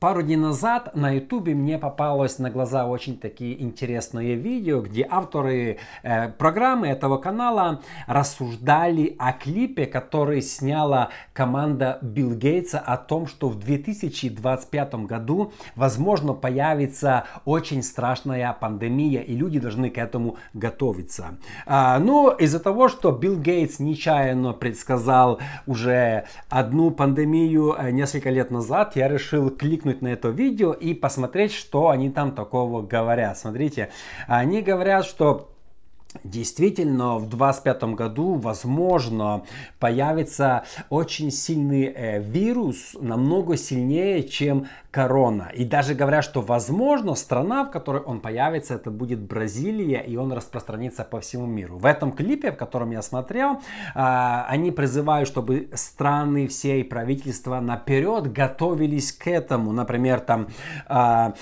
Пару дней назад на ютубе мне попалось на глаза очень такие интересные видео, где авторы э, программы этого канала рассуждали о клипе, который сняла команда Билл Гейтса о том, что в 2025 году возможно появится очень страшная пандемия и люди должны к этому готовиться. А, но из-за того, что Билл Гейтс нечаянно предсказал уже одну пандемию э, несколько лет назад, я решил кликнуть кликнуть на это видео и посмотреть, что они там такого говорят. Смотрите, они говорят, что Действительно, в 2025 году, возможно, появится очень сильный э, вирус, намного сильнее, чем корона. И даже говорят, что возможно страна, в которой он появится, это будет Бразилия, и он распространится по всему миру. В этом клипе, в котором я смотрел, а, они призывают, чтобы страны все и правительства наперед готовились к этому. Например, там а,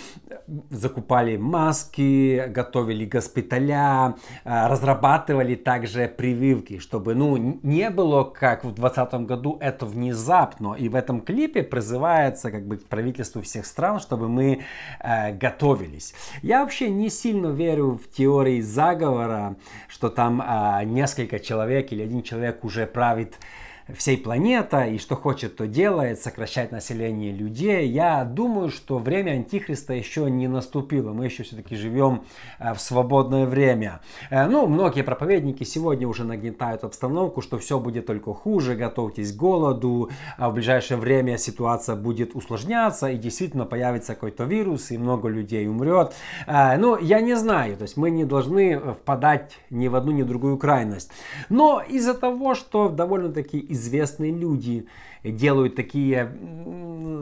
закупали маски, готовили госпиталя, а, разрабатывали также прививки, чтобы ну, не было, как в 2020 году, это внезапно. И в этом клипе призывается как бы правительство правительству всех стран, чтобы мы э, готовились. Я вообще не сильно верю в теории заговора, что там э, несколько человек или один человек уже правит всей планеты и что хочет, то делает, сокращать население людей. Я думаю, что время Антихриста еще не наступило. Мы еще все-таки живем э, в свободное время. Э, ну, многие проповедники сегодня уже нагнетают обстановку, что все будет только хуже, готовьтесь к голоду, а в ближайшее время ситуация будет усложняться и действительно появится какой-то вирус и много людей умрет. Э, ну, я не знаю, то есть мы не должны впадать ни в одну, ни в другую крайность. Но из-за того, что довольно-таки известные люди делают такие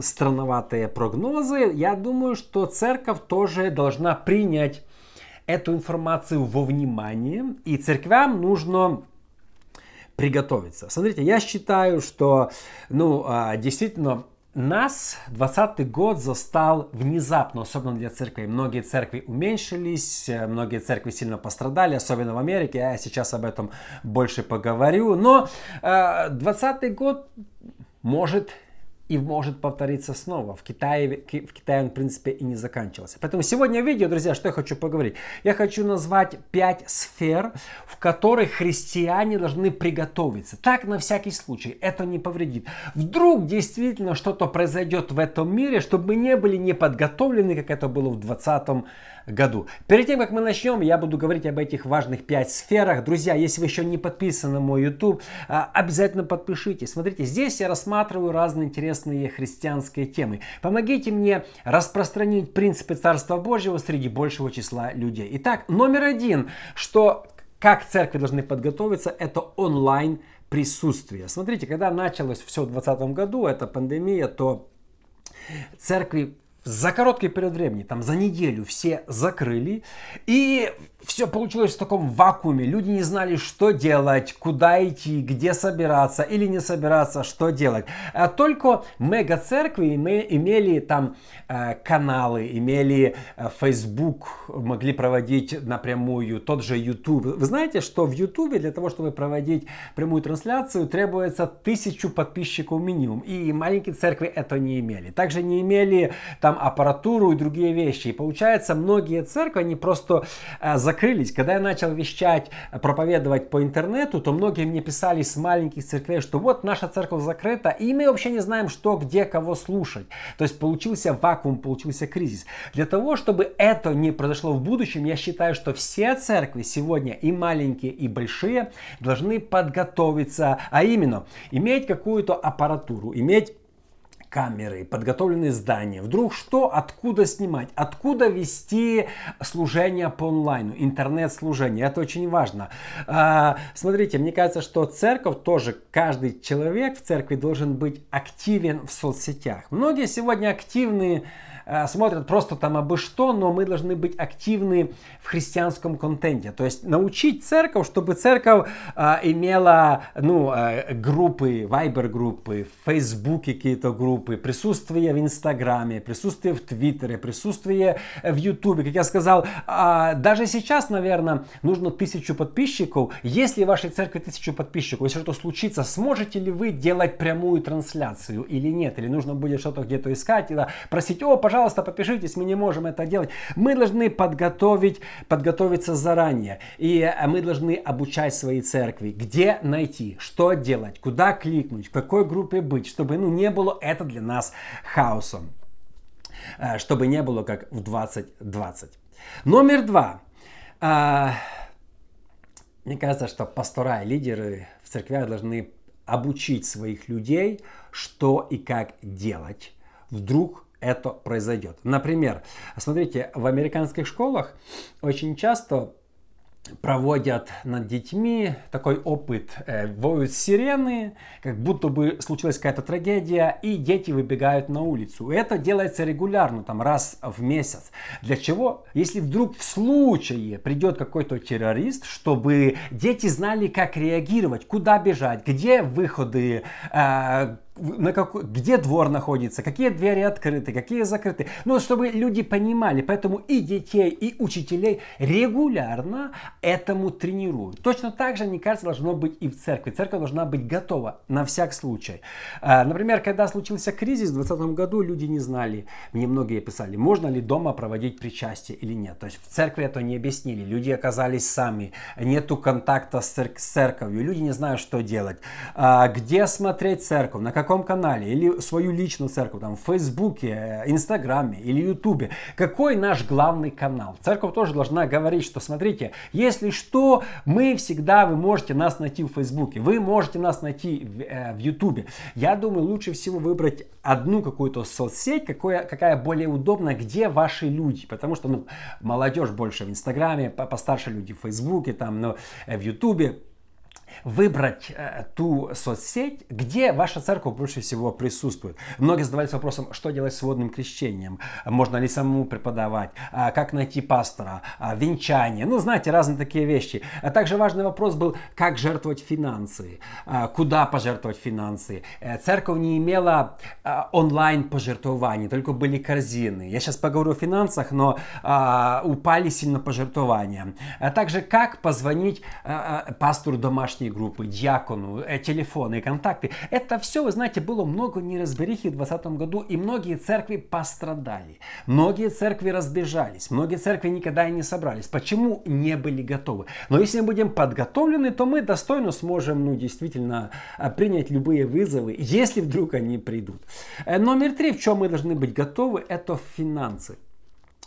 странноватые прогнозы, я думаю, что церковь тоже должна принять эту информацию во внимание, и церквям нужно приготовиться. Смотрите, я считаю, что ну, а, действительно нас 20 год застал внезапно, особенно для церкви. Многие церкви уменьшились, э, многие церкви сильно пострадали, особенно в Америке. Я сейчас об этом больше поговорю. Но э, 20 год может и может повториться снова. В Китае, в Китае он, в принципе, и не заканчивался. Поэтому сегодня в видео, друзья, что я хочу поговорить? Я хочу назвать пять сфер, в которых христиане должны приготовиться. Так, на всякий случай, это не повредит. Вдруг действительно что-то произойдет в этом мире, чтобы мы не были неподготовлены, как это было в 20 году. Перед тем, как мы начнем, я буду говорить об этих важных пять сферах. Друзья, если вы еще не подписаны на мой YouTube, а, обязательно подпишитесь. Смотрите, здесь я рассматриваю разные интересные христианские темы. Помогите мне распространить принципы Царства Божьего среди большего числа людей. Итак, номер один, что как церкви должны подготовиться, это онлайн присутствие. Смотрите, когда началось все в 2020 году, эта пандемия, то церкви за короткий период времени, там за неделю все закрыли, и все получилось в таком вакууме. Люди не знали, что делать, куда идти, где собираться или не собираться, что делать. А только мега-церкви имели там э, каналы, имели э, Facebook, могли проводить напрямую, тот же YouTube. Вы знаете, что в YouTube для того, чтобы проводить прямую трансляцию, требуется тысячу подписчиков минимум. И маленькие церкви это не имели. Также не имели там аппаратуру и другие вещи. И получается, многие церкви, они просто э, закрылись. Когда я начал вещать, э, проповедовать по интернету, то многие мне писали с маленьких церквей, что вот наша церковь закрыта, и мы вообще не знаем, что, где, кого слушать. То есть получился вакуум, получился кризис. Для того, чтобы это не произошло в будущем, я считаю, что все церкви сегодня, и маленькие, и большие, должны подготовиться, а именно иметь какую-то аппаратуру, иметь камеры, подготовленные здания. Вдруг что, откуда снимать, откуда вести служение по онлайну, интернет-служение. Это очень важно. А, смотрите, мне кажется, что церковь тоже, каждый человек в церкви должен быть активен в соцсетях. Многие сегодня активны Э, смотрят просто там обы что, но мы должны быть активны в христианском контенте. То есть научить церковь, чтобы церковь э, имела ну, э, группы, вайбер-группы, в Фейсбуке какие-то группы, группы, присутствие в Инстаграме, присутствие в Твиттере, присутствие в Ютубе. Как я сказал, а, даже сейчас, наверное, нужно тысячу подписчиков. Если в вашей церкви тысячу подписчиков, если что случится, сможете ли вы делать прямую трансляцию или нет? Или нужно будет что-то где-то искать, или просить, о, пожалуйста, подпишитесь, мы не можем это делать. Мы должны подготовить, подготовиться заранее. И э, мы должны обучать свои церкви, где найти, что делать, куда кликнуть, в какой группе быть, чтобы ну, не было это для нас хаосом. Э, чтобы не было как в 2020. Номер два. Э, мне кажется, что пастора и лидеры в церквях должны обучить своих людей, что и как делать. Вдруг это произойдет. Например, смотрите, в американских школах очень часто проводят над детьми такой опыт. Э, воют сирены, как будто бы случилась какая-то трагедия, и дети выбегают на улицу. Это делается регулярно, там раз в месяц. Для чего? Если вдруг в случае придет какой-то террорист, чтобы дети знали, как реагировать, куда бежать, где выходы, э, на какой, где двор находится, какие двери открыты, какие закрыты. Ну, чтобы люди понимали. Поэтому и детей, и учителей регулярно этому тренируют. Точно так же, мне кажется, должно быть и в церкви. Церковь должна быть готова на всяк случай. А, например, когда случился кризис в 2020 году, люди не знали, мне многие писали, можно ли дома проводить причастие или нет. То есть в церкви это не объяснили. Люди оказались сами, нету контакта с, церковью, люди не знают, что делать. А, где смотреть церковь, на каком канале, или свою личную церковь, там, в Фейсбуке, Инстаграме или Ютубе. Какой наш главный канал? Церковь тоже должна говорить, что смотрите, если что, мы всегда, вы можете нас найти в Фейсбуке, вы можете нас найти в, э, Ютубе. Я думаю, лучше всего выбрать одну какую-то соцсеть, какая, какая более удобна, где ваши люди, потому что ну, молодежь больше в Инстаграме, постарше люди в Фейсбуке, там, но ну, в Ютубе выбрать э, ту соцсеть, где ваша церковь больше всего присутствует. Многие задавались вопросом, что делать с водным крещением, можно ли самому преподавать, а, как найти пастора, а, венчание, ну, знаете, разные такие вещи. А также важный вопрос был, как жертвовать финансы, а, куда пожертвовать финансы. Э, церковь не имела онлайн пожертвований, только были корзины. Я сейчас поговорю о финансах, но упали сильно пожертвования. А также как позвонить пастору домашней домашней группы, диакону, э, телефоны, контакты. Это все, вы знаете, было много неразберихи в 2020 году, и многие церкви пострадали. Многие церкви разбежались, многие церкви никогда и не собрались. Почему не были готовы? Но если мы будем подготовлены, то мы достойно сможем, ну, действительно, э, принять любые вызовы, если вдруг они придут. Э, номер три, в чем мы должны быть готовы, это финансы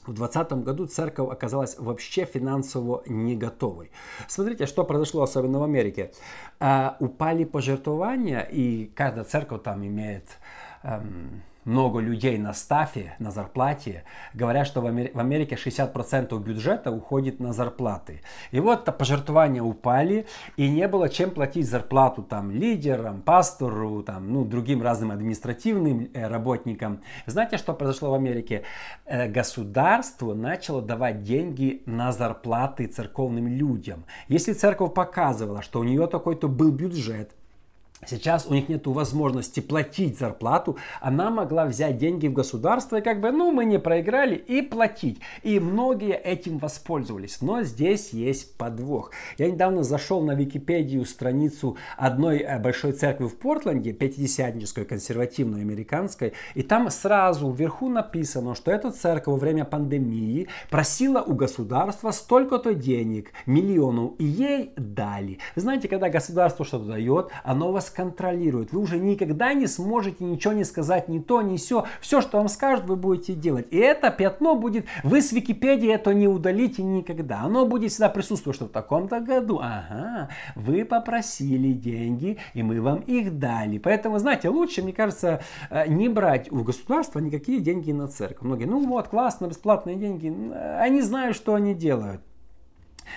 в 2020 году церковь оказалась вообще финансово не готовой. Смотрите, что произошло особенно в Америке. А, упали пожертвования, и каждая церковь там имеет... Эм, много людей на стафе, на зарплате, говорят, что в Америке 60% бюджета уходит на зарплаты. И вот пожертвования упали, и не было чем платить зарплату там лидерам, пастору, там, ну, другим разным административным э, работникам. Знаете, что произошло в Америке? Э, государство начало давать деньги на зарплаты церковным людям. Если церковь показывала, что у нее такой-то был бюджет, Сейчас у них нет возможности платить зарплату, она могла взять деньги в государство и как бы, ну, мы не проиграли и платить. И многие этим воспользовались. Но здесь есть подвох. Я недавно зашел на Википедию страницу одной э, большой церкви в Портленде, пятидесятнической, консервативной, американской, и там сразу вверху написано, что эта церковь во время пандемии просила у государства столько-то денег, миллионов, и ей дали. Вы знаете, когда государство что-то дает, оно вас вас контролирует. Вы уже никогда не сможете ничего не сказать, ни то, ни все. Все, что вам скажут, вы будете делать. И это пятно будет, вы с Википедии это не удалите никогда. Оно будет всегда присутствовать, что в таком-то году, ага, вы попросили деньги, и мы вам их дали. Поэтому, знаете, лучше, мне кажется, э, не брать у государства никакие деньги на церковь. Многие, ну вот, классно, бесплатные деньги. Они знают, что они делают.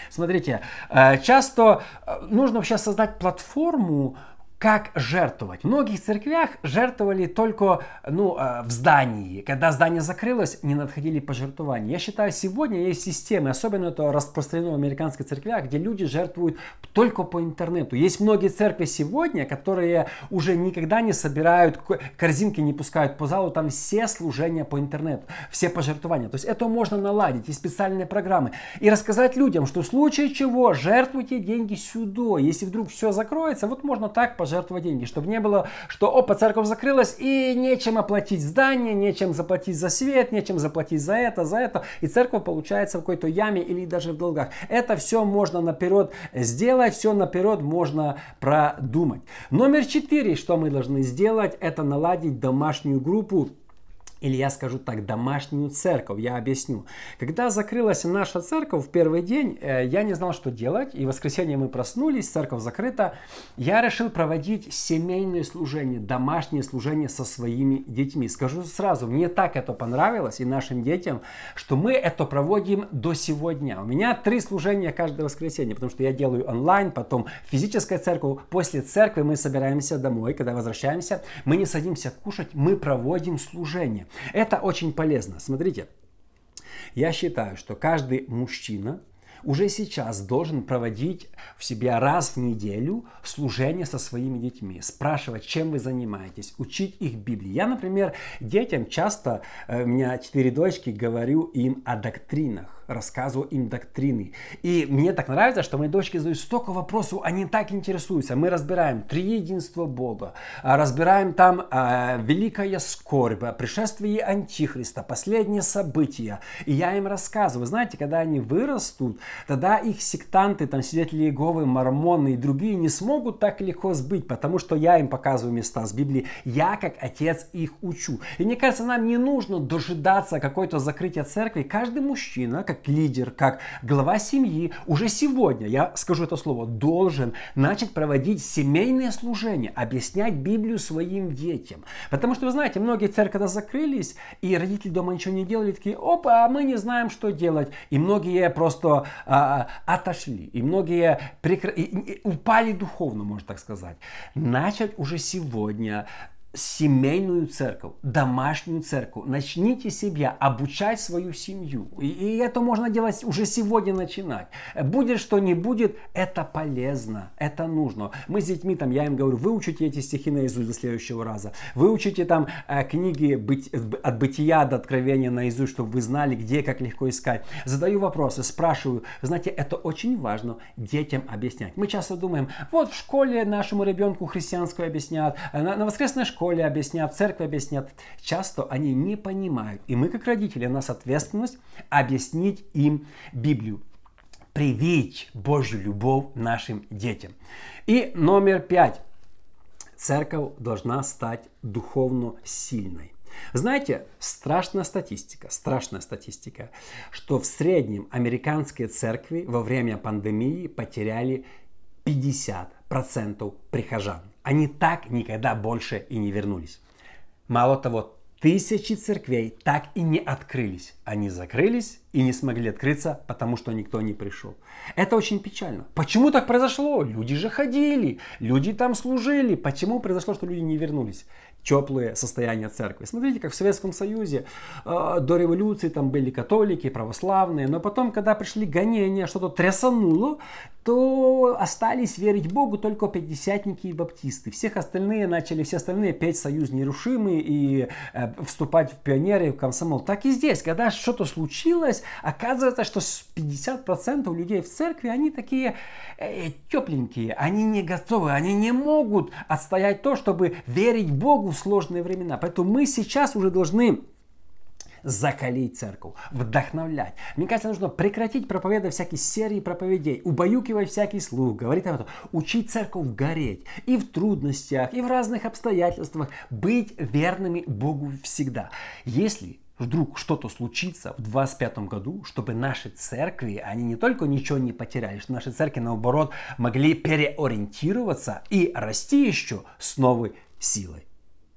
Смотрите, э, часто э, нужно вообще создать платформу, как жертвовать. В многих церквях жертвовали только ну, э, в здании. Когда здание закрылось, не надходили пожертвования. Я считаю, сегодня есть системы, особенно это распространено в американских церквях, где люди жертвуют только по интернету. Есть многие церкви сегодня, которые уже никогда не собирают, корзинки не пускают по залу, там все служения по интернету, все пожертвования. То есть это можно наладить, и специальные программы. И рассказать людям, что в случае чего жертвуйте деньги сюда. Если вдруг все закроется, вот можно так пожертвовать пожертвовать деньги, чтобы не было, что опа, церковь закрылась и нечем оплатить здание, нечем заплатить за свет, нечем заплатить за это, за это, и церковь получается в какой-то яме или даже в долгах. Это все можно наперед сделать, все наперед можно продумать. Номер четыре, что мы должны сделать, это наладить домашнюю группу или я скажу так, домашнюю церковь. Я объясню. Когда закрылась наша церковь в первый день, э, я не знал, что делать. И в воскресенье мы проснулись, церковь закрыта. Я решил проводить семейное служение, домашнее служение со своими детьми. Скажу сразу, мне так это понравилось и нашим детям, что мы это проводим до сегодня. У меня три служения каждое воскресенье, потому что я делаю онлайн, потом физическая церковь. После церкви мы собираемся домой, когда возвращаемся. Мы не садимся кушать, мы проводим служение. Это очень полезно. Смотрите, я считаю, что каждый мужчина уже сейчас должен проводить в себя раз в неделю служение со своими детьми, спрашивать, чем вы занимаетесь, учить их Библии. Я, например, детям часто, э, у меня четыре дочки, говорю им о доктринах рассказываю им доктрины. И мне так нравится, что мои дочки задают столько вопросов, они так интересуются. Мы разбираем триединство Бога, а, разбираем там а, великая скорбь, пришествие Антихриста, последние события. И я им рассказываю. Знаете, когда они вырастут, тогда их сектанты, там свидетели Иеговы, мормоны и другие не смогут так легко сбыть, потому что я им показываю места с Библии. Я, как отец, их учу. И мне кажется, нам не нужно дожидаться какой-то закрытия церкви. Каждый мужчина, как лидер, как глава семьи, уже сегодня, я скажу это слово, должен начать проводить семейное служение, объяснять Библию своим детям. Потому что, вы знаете, многие церкви когда закрылись, и родители дома ничего не делали, такие, опа, а мы не знаем, что делать. И многие просто а, отошли, и многие прекра... и, и, упали духовно, можно так сказать. Начать уже сегодня семейную церковь, домашнюю церковь. Начните себя обучать свою семью. И, и это можно делать уже сегодня начинать. Будет что не будет, это полезно, это нужно. Мы с детьми, там, я им говорю, выучите эти стихи наизусть до следующего раза. Выучите там э, книги быть, от бытия до откровения наизусть, чтобы вы знали, где, как легко искать. Задаю вопросы, спрашиваю. Знаете, это очень важно детям объяснять. Мы часто думаем, вот в школе нашему ребенку христианскую объяснят, на, на воскресной школе школе объяснят, в церкви объяснят. Часто они не понимают. И мы, как родители, у нас ответственность объяснить им Библию привить Божью любовь нашим детям. И номер пять. Церковь должна стать духовно сильной. Знаете, страшная статистика, страшная статистика, что в среднем американские церкви во время пандемии потеряли 50% прихожан. Они так никогда больше и не вернулись. Мало того, тысячи церквей так и не открылись. Они закрылись и не смогли открыться, потому что никто не пришел. Это очень печально. Почему так произошло? Люди же ходили, люди там служили. Почему произошло, что люди не вернулись? теплые состояния церкви. Смотрите, как в Советском Союзе э, до революции там были католики, православные, но потом, когда пришли гонения, что-то трясануло, то остались верить Богу только пятидесятники и баптисты. Всех остальные начали, все остальные петь «Союз нерушимый» и э, вступать в пионеры, в комсомол. Так и здесь, когда что-то случилось, оказывается, что 50% людей в церкви, они такие э, тепленькие, они не готовы, они не могут отстоять то, чтобы верить Богу в сложные времена. Поэтому мы сейчас уже должны закалить церковь, вдохновлять. Мне кажется, нужно прекратить проповедовать всякие серии проповедей, убаюкивать всякий слух, говорить об этом, учить церковь гореть и в трудностях, и в разных обстоятельствах, быть верными Богу всегда. Если вдруг что-то случится в 25 году, чтобы наши церкви, они не только ничего не потеряли, что наши церкви, наоборот, могли переориентироваться и расти еще с новой силой.